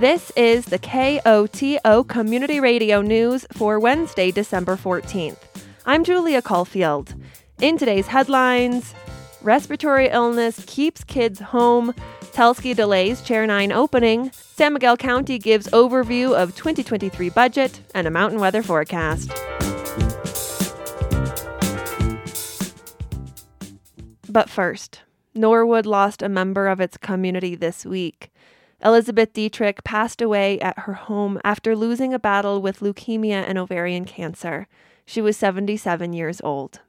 This is the KOTO Community Radio News for Wednesday, December 14th. I'm Julia Caulfield. In today's headlines, respiratory illness keeps kids home, Telski delays Chair 9 opening, San Miguel County gives overview of 2023 budget, and a mountain weather forecast. But first, Norwood lost a member of its community this week. Elizabeth Dietrich passed away at her home after losing a battle with leukemia and ovarian cancer. She was 77 years old.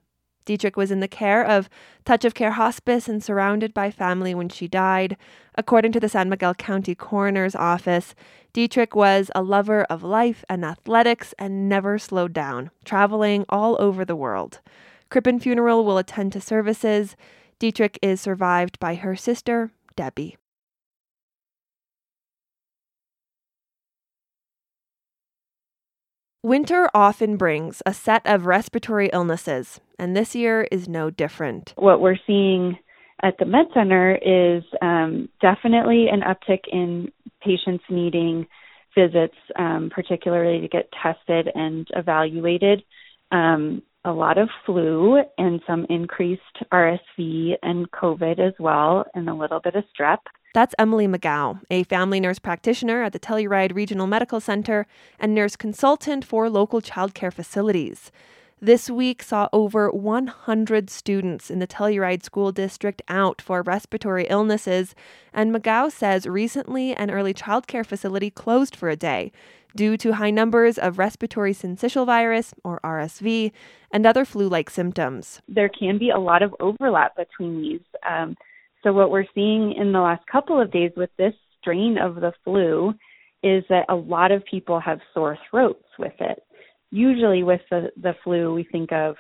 Dietrich was in the care of Touch of Care Hospice and surrounded by family when she died. According to the San Miguel County Coroner's Office, Dietrich was a lover of life and athletics and never slowed down, traveling all over the world. Crippen Funeral will attend to services. Dietrich is survived by her sister, Debbie. Winter often brings a set of respiratory illnesses, and this year is no different. What we're seeing at the Med Center is um, definitely an uptick in patients needing visits, um, particularly to get tested and evaluated. Um, a lot of flu and some increased RSV and COVID as well, and a little bit of strep. That's Emily McGow, a family nurse practitioner at the Telluride Regional Medical Center and nurse consultant for local childcare facilities. This week saw over 100 students in the Telluride School District out for respiratory illnesses, and McGow says recently an early childcare facility closed for a day due to high numbers of respiratory syncytial virus, or RSV, and other flu like symptoms. There can be a lot of overlap between these. Um, so, what we're seeing in the last couple of days with this strain of the flu is that a lot of people have sore throats with it. Usually, with the, the flu, we think of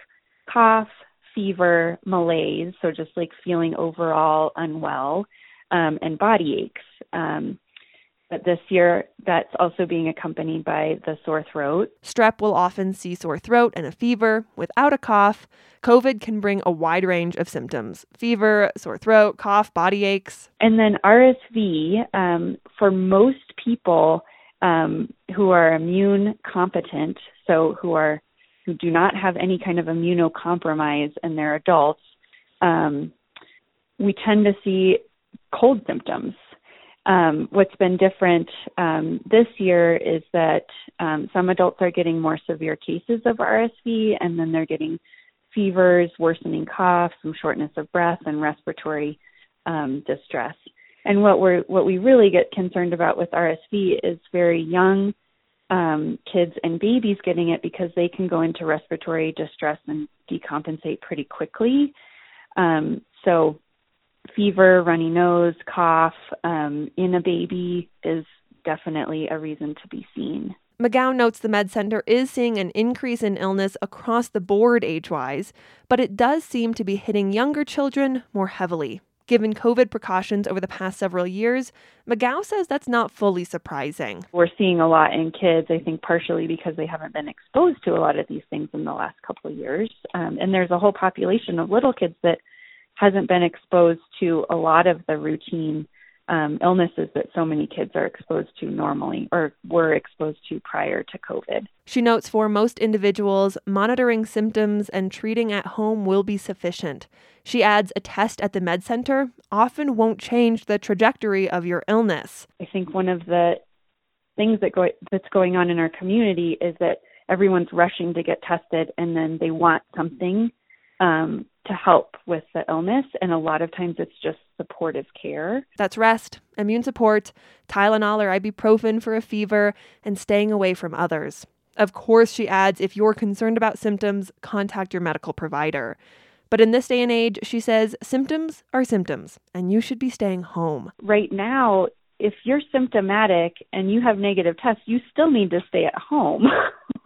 cough, fever, malaise, so just like feeling overall unwell, um, and body aches. Um, but this year, that's also being accompanied by the sore throat. Strep will often see sore throat and a fever without a cough. COVID can bring a wide range of symptoms fever, sore throat, cough, body aches. And then RSV, um, for most people um, who are immune competent, so who are who do not have any kind of immunocompromise and they're adults, um, we tend to see cold symptoms um, what's been different um, this year is that um, some adults are getting more severe cases of RSV, and then they're getting fevers, worsening cough, some shortness of breath, and respiratory um, distress. And what we what we really get concerned about with RSV is very young um, kids and babies getting it because they can go into respiratory distress and decompensate pretty quickly. Um, so fever, runny nose, cough um, in a baby is definitely a reason to be seen. McGowan notes the Med Center is seeing an increase in illness across the board age wise, but it does seem to be hitting younger children more heavily. Given COVID precautions over the past several years, McGow says that's not fully surprising. We're seeing a lot in kids, I think, partially because they haven't been exposed to a lot of these things in the last couple of years. Um, and there's a whole population of little kids that hasn't been exposed to a lot of the routine um, illnesses that so many kids are exposed to normally or were exposed to prior to COVID. She notes for most individuals, monitoring symptoms and treating at home will be sufficient. She adds a test at the med center often won't change the trajectory of your illness. I think one of the things that go, that's going on in our community is that everyone's rushing to get tested and then they want something um, to help with the illness. And a lot of times it's just supportive care. That's rest, immune support, Tylenol or ibuprofen for a fever, and staying away from others. Of course, she adds, if you're concerned about symptoms, contact your medical provider. But in this day and age, she says symptoms are symptoms, and you should be staying home. Right now, if you're symptomatic and you have negative tests, you still need to stay at home.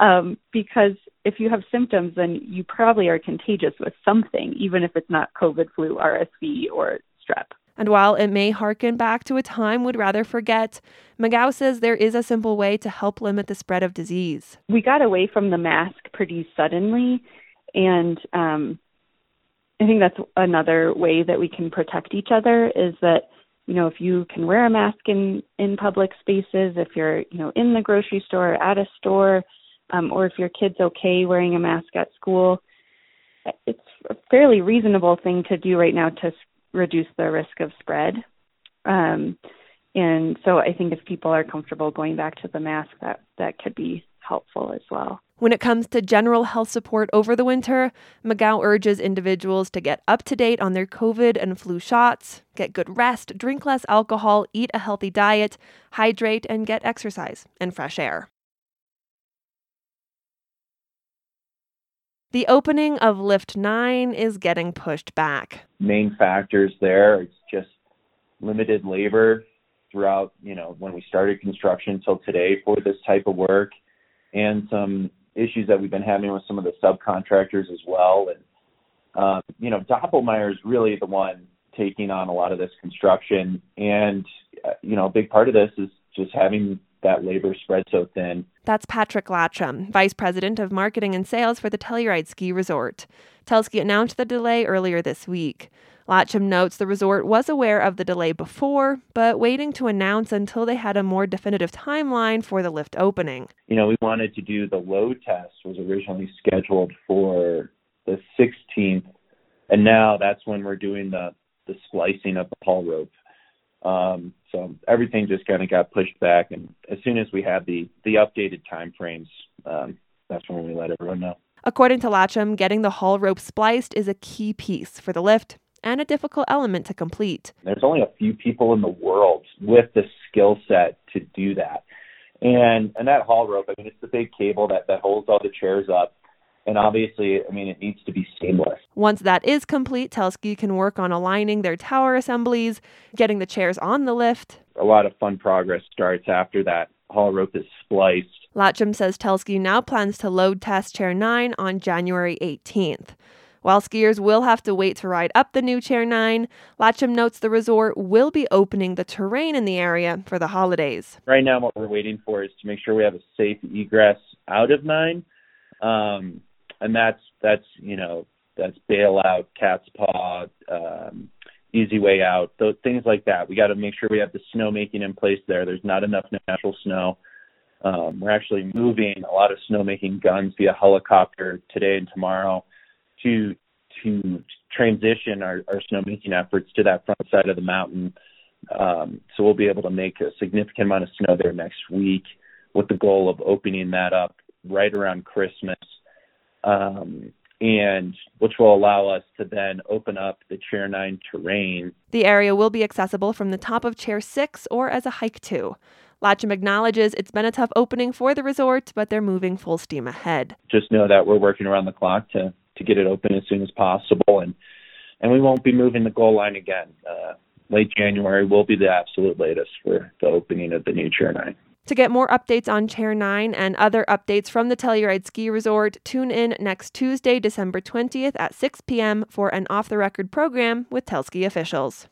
um, because if you have symptoms, then you probably are contagious with something, even if it's not COVID, flu, RSV, or strep. And while it may harken back to a time we'd rather forget, McGow says there is a simple way to help limit the spread of disease. We got away from the mask pretty suddenly, and um, I think that's another way that we can protect each other is that you know, if you can wear a mask in in public spaces, if you're, you know, in the grocery store, at a store, um, or if your kid's okay wearing a mask at school, it's a fairly reasonable thing to do right now to reduce the risk of spread. Um, and so I think if people are comfortable going back to the mask, that that could be helpful as well. When it comes to general health support over the winter, McGow urges individuals to get up to date on their COVID and flu shots, get good rest, drink less alcohol, eat a healthy diet, hydrate, and get exercise and fresh air. The opening of Lift 9 is getting pushed back. Main factors there, it's just limited labor throughout, you know, when we started construction till today for this type of work and some issues that we've been having with some of the subcontractors as well. And, um, you know, Doppelmayr is really the one taking on a lot of this construction. And, uh, you know, a big part of this is just having that labor spread so thin. That's Patrick Latcham, Vice President of Marketing and Sales for the Telluride Ski Resort. Telski announced the delay earlier this week. Latcham notes the resort was aware of the delay before, but waiting to announce until they had a more definitive timeline for the lift opening. You know, we wanted to do the load test was originally scheduled for the 16th, and now that's when we're doing the the splicing of the haul rope. Um, so everything just kind of got pushed back, and as soon as we had the the updated time frames, um, that's when we let everyone know. According to Latcham, getting the haul rope spliced is a key piece for the lift and a difficult element to complete. There's only a few people in the world with the skill set to do that. And and that haul rope, I mean, it's the big cable that, that holds all the chairs up. And obviously, I mean, it needs to be seamless. Once that is complete, Telski can work on aligning their tower assemblies, getting the chairs on the lift. A lot of fun progress starts after that haul rope is spliced. Latcham says Telski now plans to load test Chair 9 on January 18th. While skiers will have to wait to ride up the new Chair 9, Latcham notes the resort will be opening the terrain in the area for the holidays. Right now, what we're waiting for is to make sure we have a safe egress out of 9. Um, and that's, that's, you know, that's bailout, cat's paw, um, easy way out, those things like that. We got to make sure we have the snowmaking in place there. There's not enough natural snow. Um, we're actually moving a lot of snowmaking guns via helicopter today and tomorrow to to transition our, our snowmaking efforts to that front side of the mountain. Um, so we'll be able to make a significant amount of snow there next week with the goal of opening that up right around Christmas. Um, and which will allow us to then open up the Chair 9 terrain. The area will be accessible from the top of Chair 6 or as a hike too. Latcham acknowledges it's been a tough opening for the resort, but they're moving full steam ahead. Just know that we're working around the clock to to get it open as soon as possible, and and we won't be moving the goal line again. Uh, late January will be the absolute latest for the opening of the new Chair 9. To get more updates on Chair 9 and other updates from the Telluride Ski Resort, tune in next Tuesday, December 20th at 6 p.m. for an off the record program with Telski officials.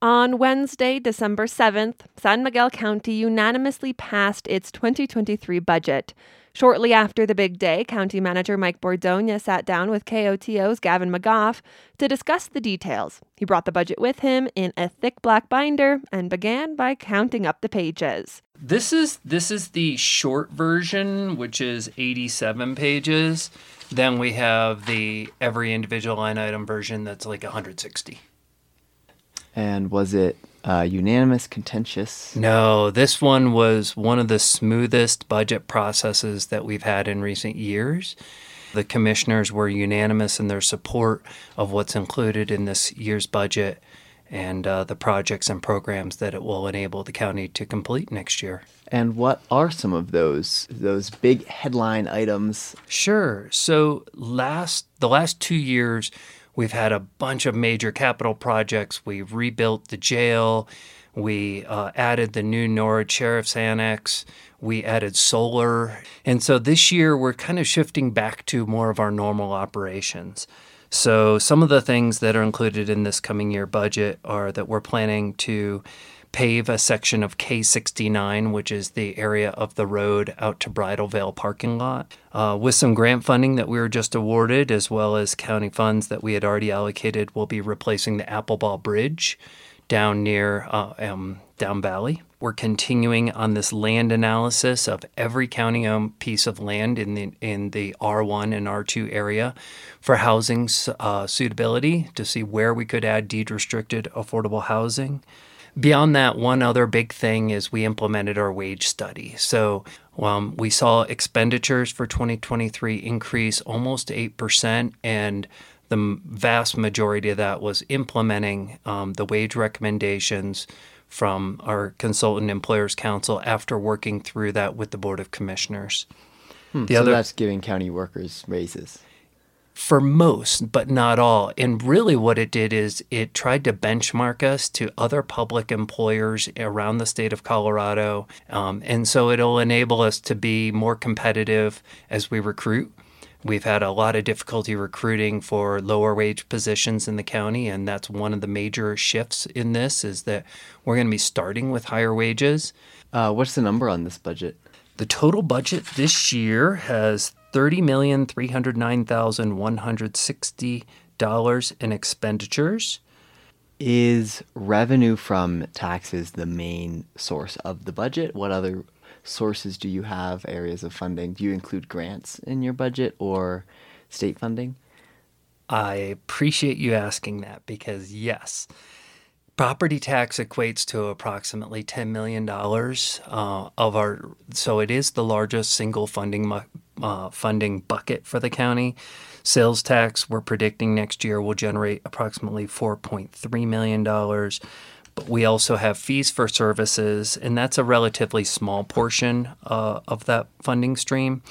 On Wednesday, December 7th, San Miguel County unanimously passed its 2023 budget. Shortly after the big day, County Manager Mike Bordogna sat down with KOTO's Gavin McGough to discuss the details. He brought the budget with him in a thick black binder and began by counting up the pages. This is this is the short version, which is 87 pages. Then we have the every individual line item version that's like 160. And was it uh, unanimous, contentious? No, this one was one of the smoothest budget processes that we've had in recent years. The commissioners were unanimous in their support of what's included in this year's budget and uh, the projects and programs that it will enable the county to complete next year. And what are some of those those big headline items? Sure. So last the last 2 years We've had a bunch of major capital projects. We rebuilt the jail. We uh, added the new Norwood Sheriff's Annex. We added solar. And so this year we're kind of shifting back to more of our normal operations. So some of the things that are included in this coming year budget are that we're planning to pave a section of K69, which is the area of the road out to Bridal Veil parking lot. Uh, with some grant funding that we were just awarded, as well as county funds that we had already allocated, we'll be replacing the Appleball Bridge down near uh, um, Down Valley. We're continuing on this land analysis of every county-owned piece of land in the in the R1 and R2 area for housing uh, suitability to see where we could add deed-restricted affordable housing. Beyond that, one other big thing is we implemented our wage study. So um, we saw expenditures for 2023 increase almost 8%, and the vast majority of that was implementing um, the wage recommendations from our consultant employers council after working through that with the board of commissioners. Hmm, the so other, that's giving county workers raises. For most, but not all. And really, what it did is it tried to benchmark us to other public employers around the state of Colorado. Um, and so it'll enable us to be more competitive as we recruit We've had a lot of difficulty recruiting for lower wage positions in the county, and that's one of the major shifts in this is that we're going to be starting with higher wages. Uh, what's the number on this budget? The total budget this year has thirty million three hundred nine thousand one hundred sixty dollars in expenditures. Is revenue from taxes the main source of the budget? What other sources do you have, areas of funding? Do you include grants in your budget or state funding? I appreciate you asking that because, yes, property tax equates to approximately $10 million uh, of our, so it is the largest single funding, uh, funding bucket for the county. Sales tax, we're predicting next year will generate approximately $4.3 million but we also have fees for services, and that's a relatively small portion uh, of that funding stream.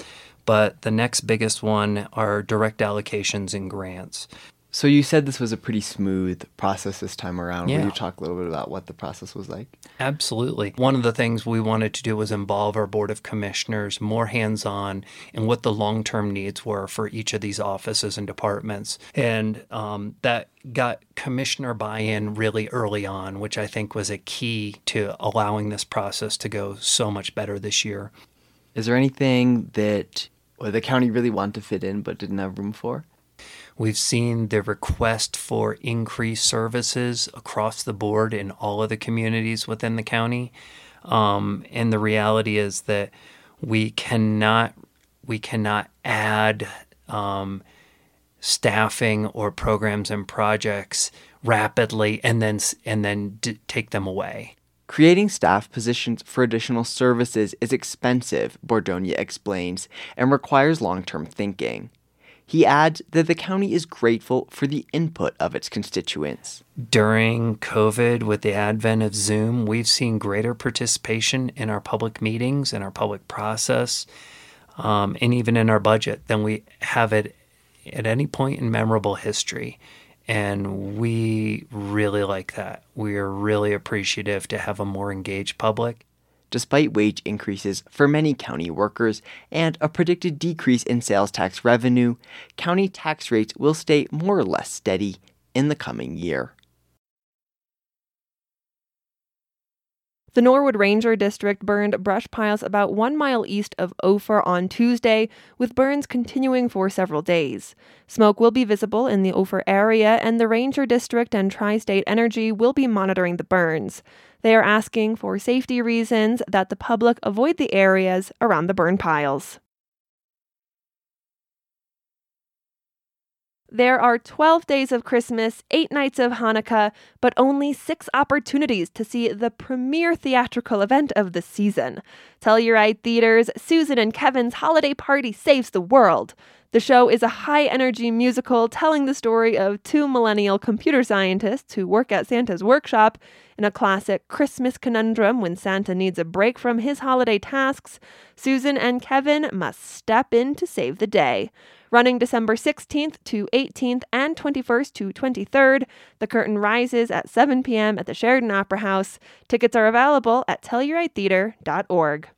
But the next biggest one are direct allocations and grants. So you said this was a pretty smooth process this time around. Yeah. Will you talk a little bit about what the process was like? Absolutely. One of the things we wanted to do was involve our board of commissioners more hands-on in what the long-term needs were for each of these offices and departments, and um, that got commissioner buy-in really early on, which I think was a key to allowing this process to go so much better this year. Is there anything that the county really wanted to fit in but didn't have room for? We've seen the request for increased services across the board in all of the communities within the county. Um, and the reality is that we cannot we cannot add um, staffing or programs and projects rapidly and then and then d- take them away. Creating staff positions for additional services is expensive, Bordogna explains, and requires long term thinking. He adds that the county is grateful for the input of its constituents. During COVID, with the advent of Zoom, we've seen greater participation in our public meetings and our public process, um, and even in our budget than we have it at any point in memorable history. And we really like that. We are really appreciative to have a more engaged public despite wage increases for many county workers and a predicted decrease in sales tax revenue, county tax rates will stay more or less steady in the coming year. The Norwood Ranger District burned brush piles about one mile east of Ophir on Tuesday, with burns continuing for several days. Smoke will be visible in the Ophir area, and the Ranger District and Tri State Energy will be monitoring the burns. They are asking for safety reasons that the public avoid the areas around the burn piles. There are 12 days of Christmas, 8 nights of Hanukkah, but only 6 opportunities to see the premier theatrical event of the season. Telluride Theater's Susan and Kevin's Holiday Party Saves the World. The show is a high energy musical telling the story of two millennial computer scientists who work at Santa's workshop in a classic Christmas conundrum when Santa needs a break from his holiday tasks. Susan and Kevin must step in to save the day. Running December 16th to 18th and 21st to 23rd, the curtain rises at 7 p.m. at the Sheridan Opera House. Tickets are available at telluridetheater.org.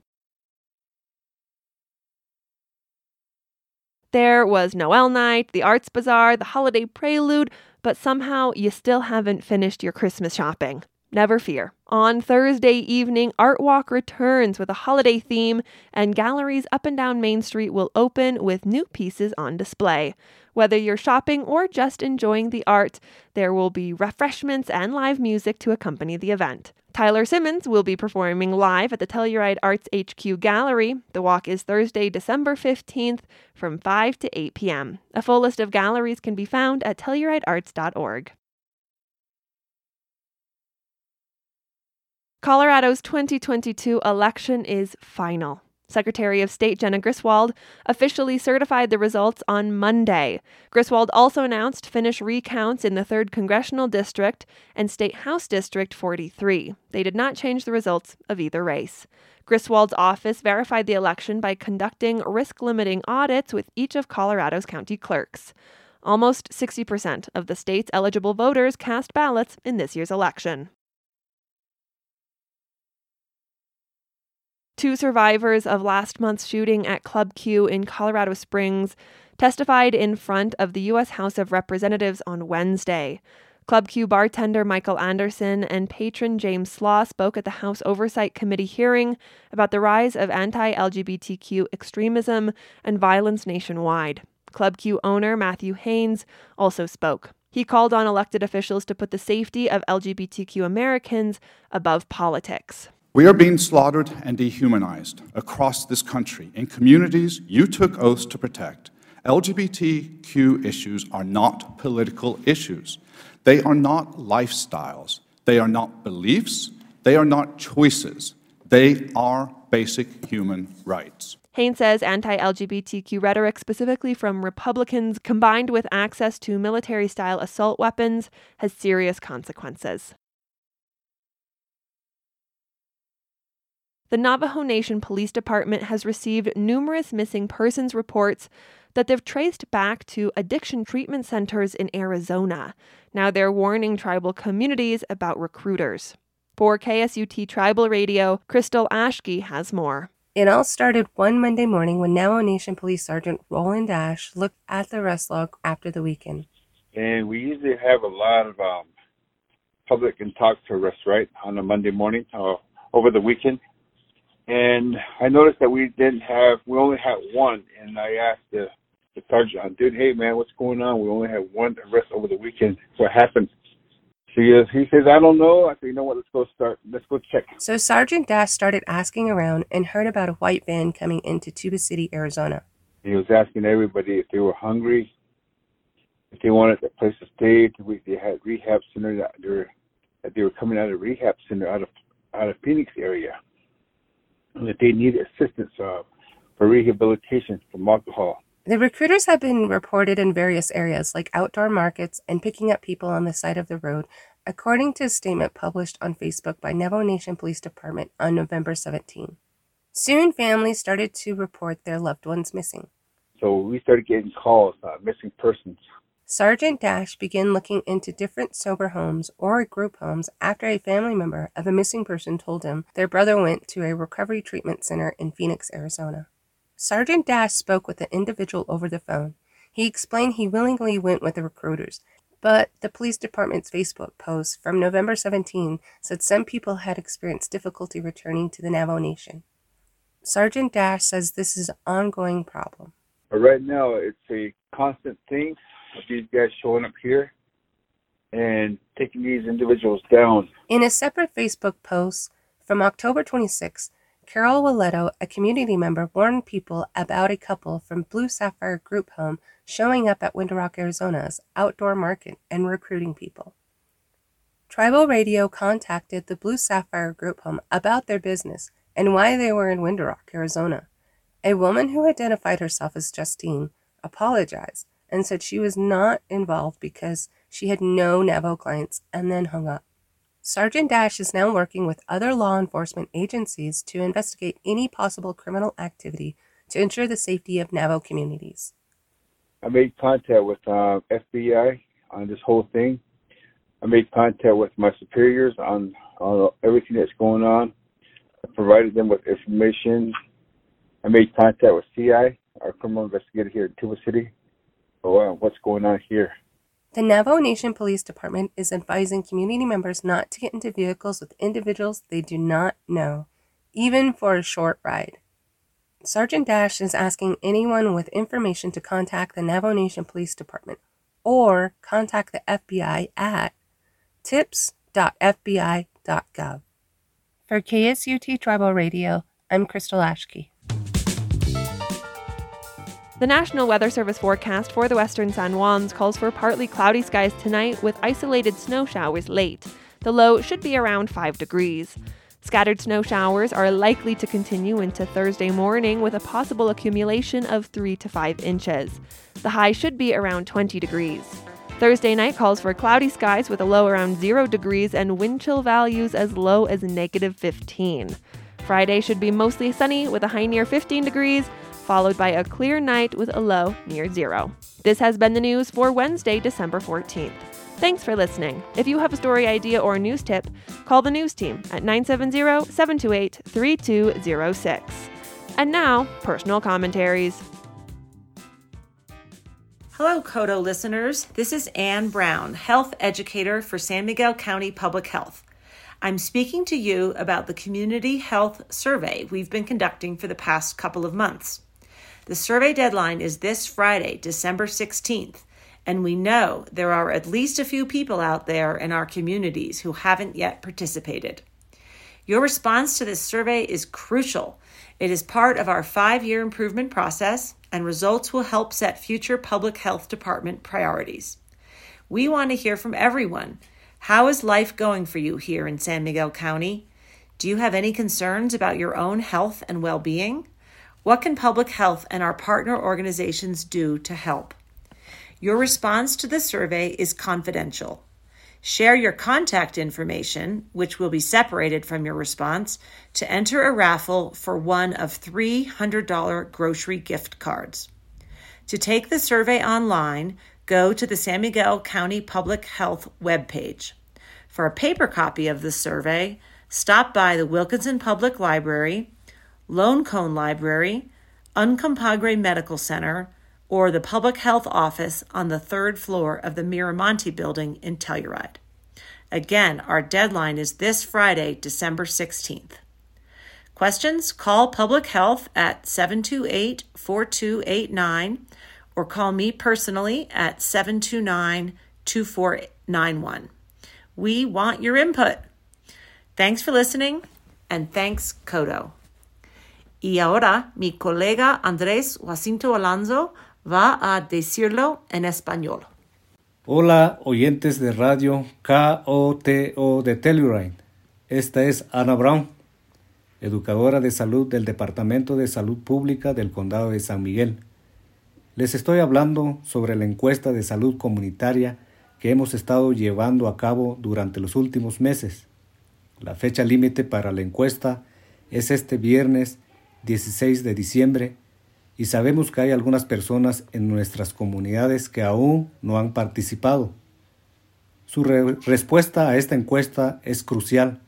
There was Noel Night, the Arts Bazaar, the Holiday Prelude, but somehow you still haven't finished your Christmas shopping. Never fear. On Thursday evening, Art Walk returns with a holiday theme, and galleries up and down Main Street will open with new pieces on display. Whether you're shopping or just enjoying the art, there will be refreshments and live music to accompany the event. Tyler Simmons will be performing live at the Telluride Arts HQ Gallery. The walk is Thursday, December 15th from 5 to 8 p.m. A full list of galleries can be found at telluridearts.org. Colorado's 2022 election is final. Secretary of State Jena Griswold officially certified the results on Monday. Griswold also announced finished recounts in the 3rd Congressional District and State House District 43. They did not change the results of either race. Griswold's office verified the election by conducting risk limiting audits with each of Colorado's county clerks. Almost 60% of the state's eligible voters cast ballots in this year's election. Two survivors of last month's shooting at Club Q in Colorado Springs testified in front of the U.S. House of Representatives on Wednesday. Club Q bartender Michael Anderson and patron James Slaugh spoke at the House Oversight Committee hearing about the rise of anti LGBTQ extremism and violence nationwide. Club Q owner Matthew Haynes also spoke. He called on elected officials to put the safety of LGBTQ Americans above politics. We are being slaughtered and dehumanized across this country in communities you took oaths to protect. LGBTQ issues are not political issues. They are not lifestyles. They are not beliefs. They are not choices. They are basic human rights. Haynes says anti LGBTQ rhetoric, specifically from Republicans, combined with access to military style assault weapons, has serious consequences. The Navajo Nation Police Department has received numerous missing persons reports that they've traced back to addiction treatment centers in Arizona. Now they're warning tribal communities about recruiters. For KSUT Tribal Radio, Crystal Ashike has more. It all started one Monday morning when Navajo Nation Police Sergeant Roland Dash looked at the rest log after the weekend. And we usually have a lot of um, public and talk to arrests, right, on a Monday morning uh, over the weekend and I noticed that we didn't have, we only had one, and I asked the, the sergeant, dude, hey man, what's going on? We only had one arrest over the weekend. What happened? He, uh, he says, I don't know. I said, you know what, let's go start, let's go check. So Sergeant Dash started asking around and heard about a white van coming into Tuba City, Arizona. He was asking everybody if they were hungry, if they wanted a place to stay, if they had rehab center that they were, that they were coming out of rehab center out of out of Phoenix area that they need assistance uh, for rehabilitation from alcohol. The recruiters have been reported in various areas like outdoor markets and picking up people on the side of the road, according to a statement published on Facebook by Navajo Nation Police Department on November 17. Soon, families started to report their loved ones missing. So we started getting calls, uh, missing persons Sergeant Dash began looking into different sober homes or group homes after a family member of a missing person told him their brother went to a recovery treatment center in Phoenix, Arizona. Sergeant Dash spoke with the individual over the phone. He explained he willingly went with the recruiters, but the police department's Facebook post from November 17 said some people had experienced difficulty returning to the Navajo Nation. Sergeant Dash says this is an ongoing problem. Right now, it's a constant thing these guys showing up here and taking these individuals down. In a separate Facebook post from October 26, Carol Walletto, a community member, warned people about a couple from Blue Sapphire Group Home showing up at Window Rock, Arizona's outdoor market and recruiting people. Tribal Radio contacted the Blue Sapphire Group Home about their business and why they were in Window Rock, Arizona. A woman who identified herself as Justine apologized and said she was not involved because she had no Navajo clients and then hung up. Sergeant Dash is now working with other law enforcement agencies to investigate any possible criminal activity to ensure the safety of Navajo communities. I made contact with uh, FBI on this whole thing. I made contact with my superiors on, on everything that's going on. I provided them with information. I made contact with CI, our criminal investigator here in Tuba City, Oh, what's going on here. The Navajo Nation Police Department is advising community members not to get into vehicles with individuals they do not know, even for a short ride. Sergeant Dash is asking anyone with information to contact the Navajo Nation Police Department or contact the FBI at tips.fbi.gov. For KSUT Tribal Radio, I'm Crystal Ashike. The National Weather Service forecast for the western San Juans calls for partly cloudy skies tonight with isolated snow showers late. The low should be around 5 degrees. Scattered snow showers are likely to continue into Thursday morning with a possible accumulation of 3 to 5 inches. The high should be around 20 degrees. Thursday night calls for cloudy skies with a low around 0 degrees and wind chill values as low as negative 15. Friday should be mostly sunny with a high near 15 degrees followed by a clear night with a low near zero. This has been the news for Wednesday, December 14th. Thanks for listening. If you have a story idea or a news tip, call the news team at 970 728 3206. And now, personal commentaries. Hello, KOTO listeners. This is Ann Brown, health educator for San Miguel County Public Health. I'm speaking to you about the community health survey we've been conducting for the past couple of months. The survey deadline is this Friday, December 16th, and we know there are at least a few people out there in our communities who haven't yet participated. Your response to this survey is crucial. It is part of our five year improvement process, and results will help set future public health department priorities. We want to hear from everyone. How is life going for you here in San Miguel County? Do you have any concerns about your own health and well being? What can public health and our partner organizations do to help? Your response to the survey is confidential. Share your contact information, which will be separated from your response, to enter a raffle for one of three $100 grocery gift cards. To take the survey online, go to the San Miguel County Public Health webpage. For a paper copy of the survey, stop by the Wilkinson Public Library Lone Cone Library, Uncompahgre Medical Center, or the Public Health Office on the third floor of the Miramonte building in Telluride. Again, our deadline is this Friday, December 16th. Questions? Call Public Health at 728 4289 or call me personally at 729 2491. We want your input. Thanks for listening, and thanks, KOTO. Y ahora mi colega Andrés Jacinto Alonso va a decirlo en español. Hola, oyentes de radio KOTO de Telluride. Esta es Ana Brown, educadora de salud del Departamento de Salud Pública del Condado de San Miguel. Les estoy hablando sobre la encuesta de salud comunitaria que hemos estado llevando a cabo durante los últimos meses. La fecha límite para la encuesta es este viernes 16 de diciembre y sabemos que hay algunas personas en nuestras comunidades que aún no han participado. Su respuesta a esta encuesta es crucial.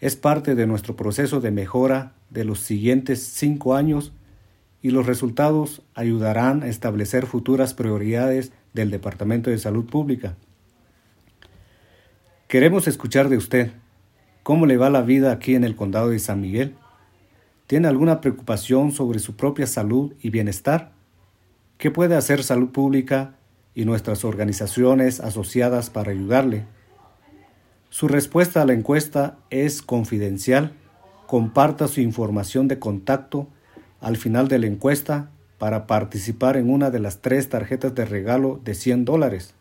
Es parte de nuestro proceso de mejora de los siguientes cinco años y los resultados ayudarán a establecer futuras prioridades del Departamento de Salud Pública. Queremos escuchar de usted. ¿Cómo le va la vida aquí en el condado de San Miguel? ¿Tiene alguna preocupación sobre su propia salud y bienestar? ¿Qué puede hacer salud pública y nuestras organizaciones asociadas para ayudarle? Su respuesta a la encuesta es confidencial. Comparta su información de contacto al final de la encuesta para participar en una de las tres tarjetas de regalo de 100 dólares.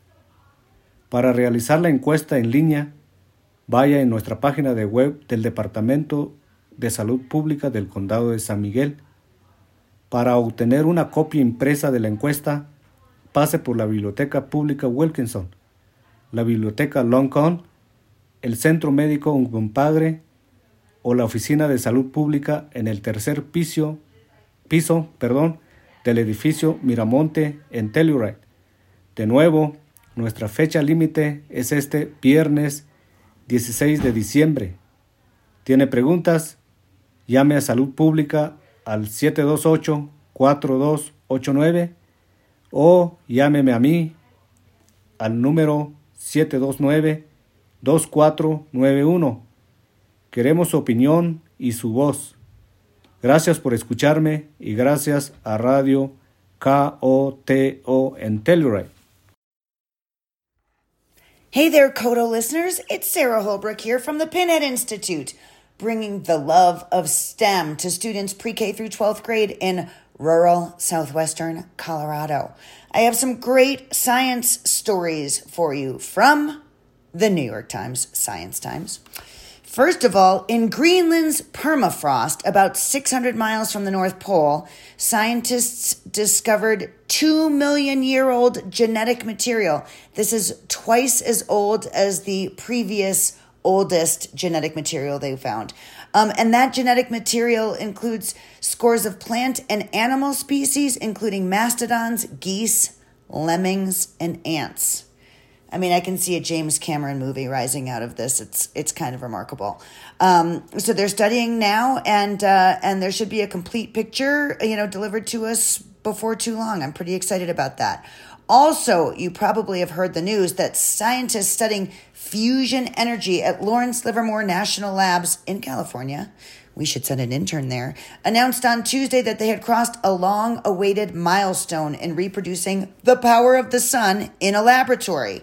Para realizar la encuesta en línea, vaya en nuestra página de web del Departamento de Salud Pública del Condado de San Miguel. Para obtener una copia impresa de la encuesta, pase por la Biblioteca Pública Wilkinson, la Biblioteca Longcon, el Centro Médico Uncompahgre o la Oficina de Salud Pública en el tercer piso, piso perdón, del edificio Miramonte en Telluride. De nuevo, nuestra fecha límite es este viernes 16 de diciembre. ¿Tiene preguntas? Llame a Salud Pública al 728-4289 o llámeme a mí al número 729-2491. Queremos su opinión y su voz. Gracias por escucharme y gracias a Radio KOTO en Telluride. Hey there, Kodo listeners. It's Sarah Holbrook here from the Pinhead Institute, bringing the love of STEM to students pre K through 12th grade in rural southwestern Colorado. I have some great science stories for you from the New York Times Science Times. First of all, in Greenland's permafrost, about 600 miles from the North Pole, scientists discovered 2 million year old genetic material. This is twice as old as the previous oldest genetic material they found. Um, and that genetic material includes scores of plant and animal species, including mastodons, geese, lemmings, and ants. I mean, I can see a James Cameron movie rising out of this. It's it's kind of remarkable. Um, so they're studying now, and uh, and there should be a complete picture, you know, delivered to us before too long. I'm pretty excited about that. Also, you probably have heard the news that scientists studying fusion energy at Lawrence Livermore National Labs in California we should send an intern there, announced on Tuesday that they had crossed a long awaited milestone in reproducing the power of the sun in a laboratory.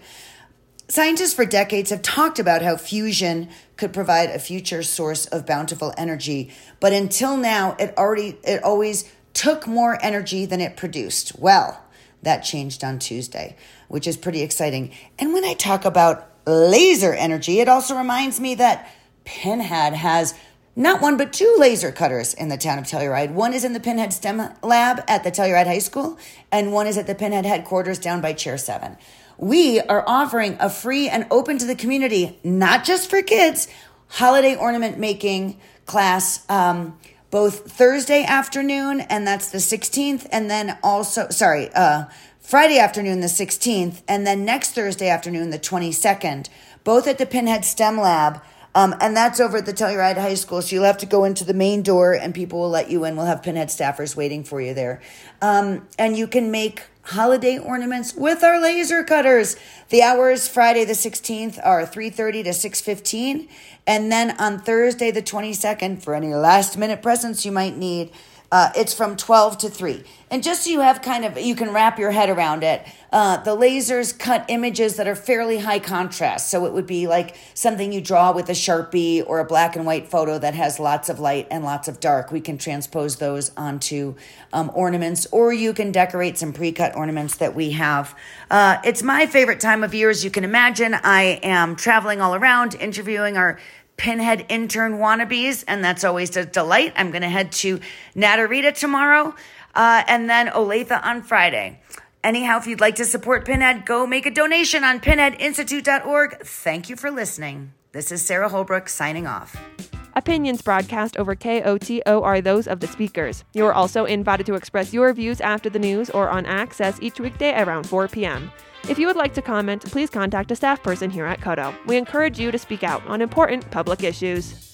Scientists for decades have talked about how fusion could provide a future source of bountiful energy, but until now it already it always took more energy than it produced. Well, that changed on Tuesday, which is pretty exciting. And when I talk about laser energy, it also reminds me that Pinhead has not one, but two laser cutters in the town of Telluride. One is in the Pinhead STEM lab at the Telluride High School, and one is at the Pinhead headquarters down by Chair 7. We are offering a free and open to the community, not just for kids, holiday ornament making class. Um, both Thursday afternoon, and that's the 16th, and then also, sorry, uh, Friday afternoon, the 16th, and then next Thursday afternoon, the 22nd, both at the Pinhead STEM Lab. Um, and that's over at the Telluride High School. So you'll have to go into the main door and people will let you in. We'll have Pinhead staffers waiting for you there. Um, and you can make holiday ornaments with our laser cutters. The hours Friday the 16th are 3:30 to 6:15 and then on Thursday the 22nd for any last minute presents you might need uh, it's from 12 to 3. And just so you have kind of, you can wrap your head around it, uh, the lasers cut images that are fairly high contrast. So it would be like something you draw with a Sharpie or a black and white photo that has lots of light and lots of dark. We can transpose those onto um, ornaments, or you can decorate some pre cut ornaments that we have. Uh, it's my favorite time of year, as you can imagine. I am traveling all around interviewing our pinhead intern wannabes, and that's always a delight. I'm going to head to Naturita tomorrow uh, and then Olathe on Friday. Anyhow, if you'd like to support Pinhead, go make a donation on pinheadinstitute.org. Thank you for listening. This is Sarah Holbrook signing off. Opinions broadcast over KOTO are those of the speakers. You are also invited to express your views after the news or on Access each weekday around 4 p.m. If you would like to comment, please contact a staff person here at KOTO. We encourage you to speak out on important public issues.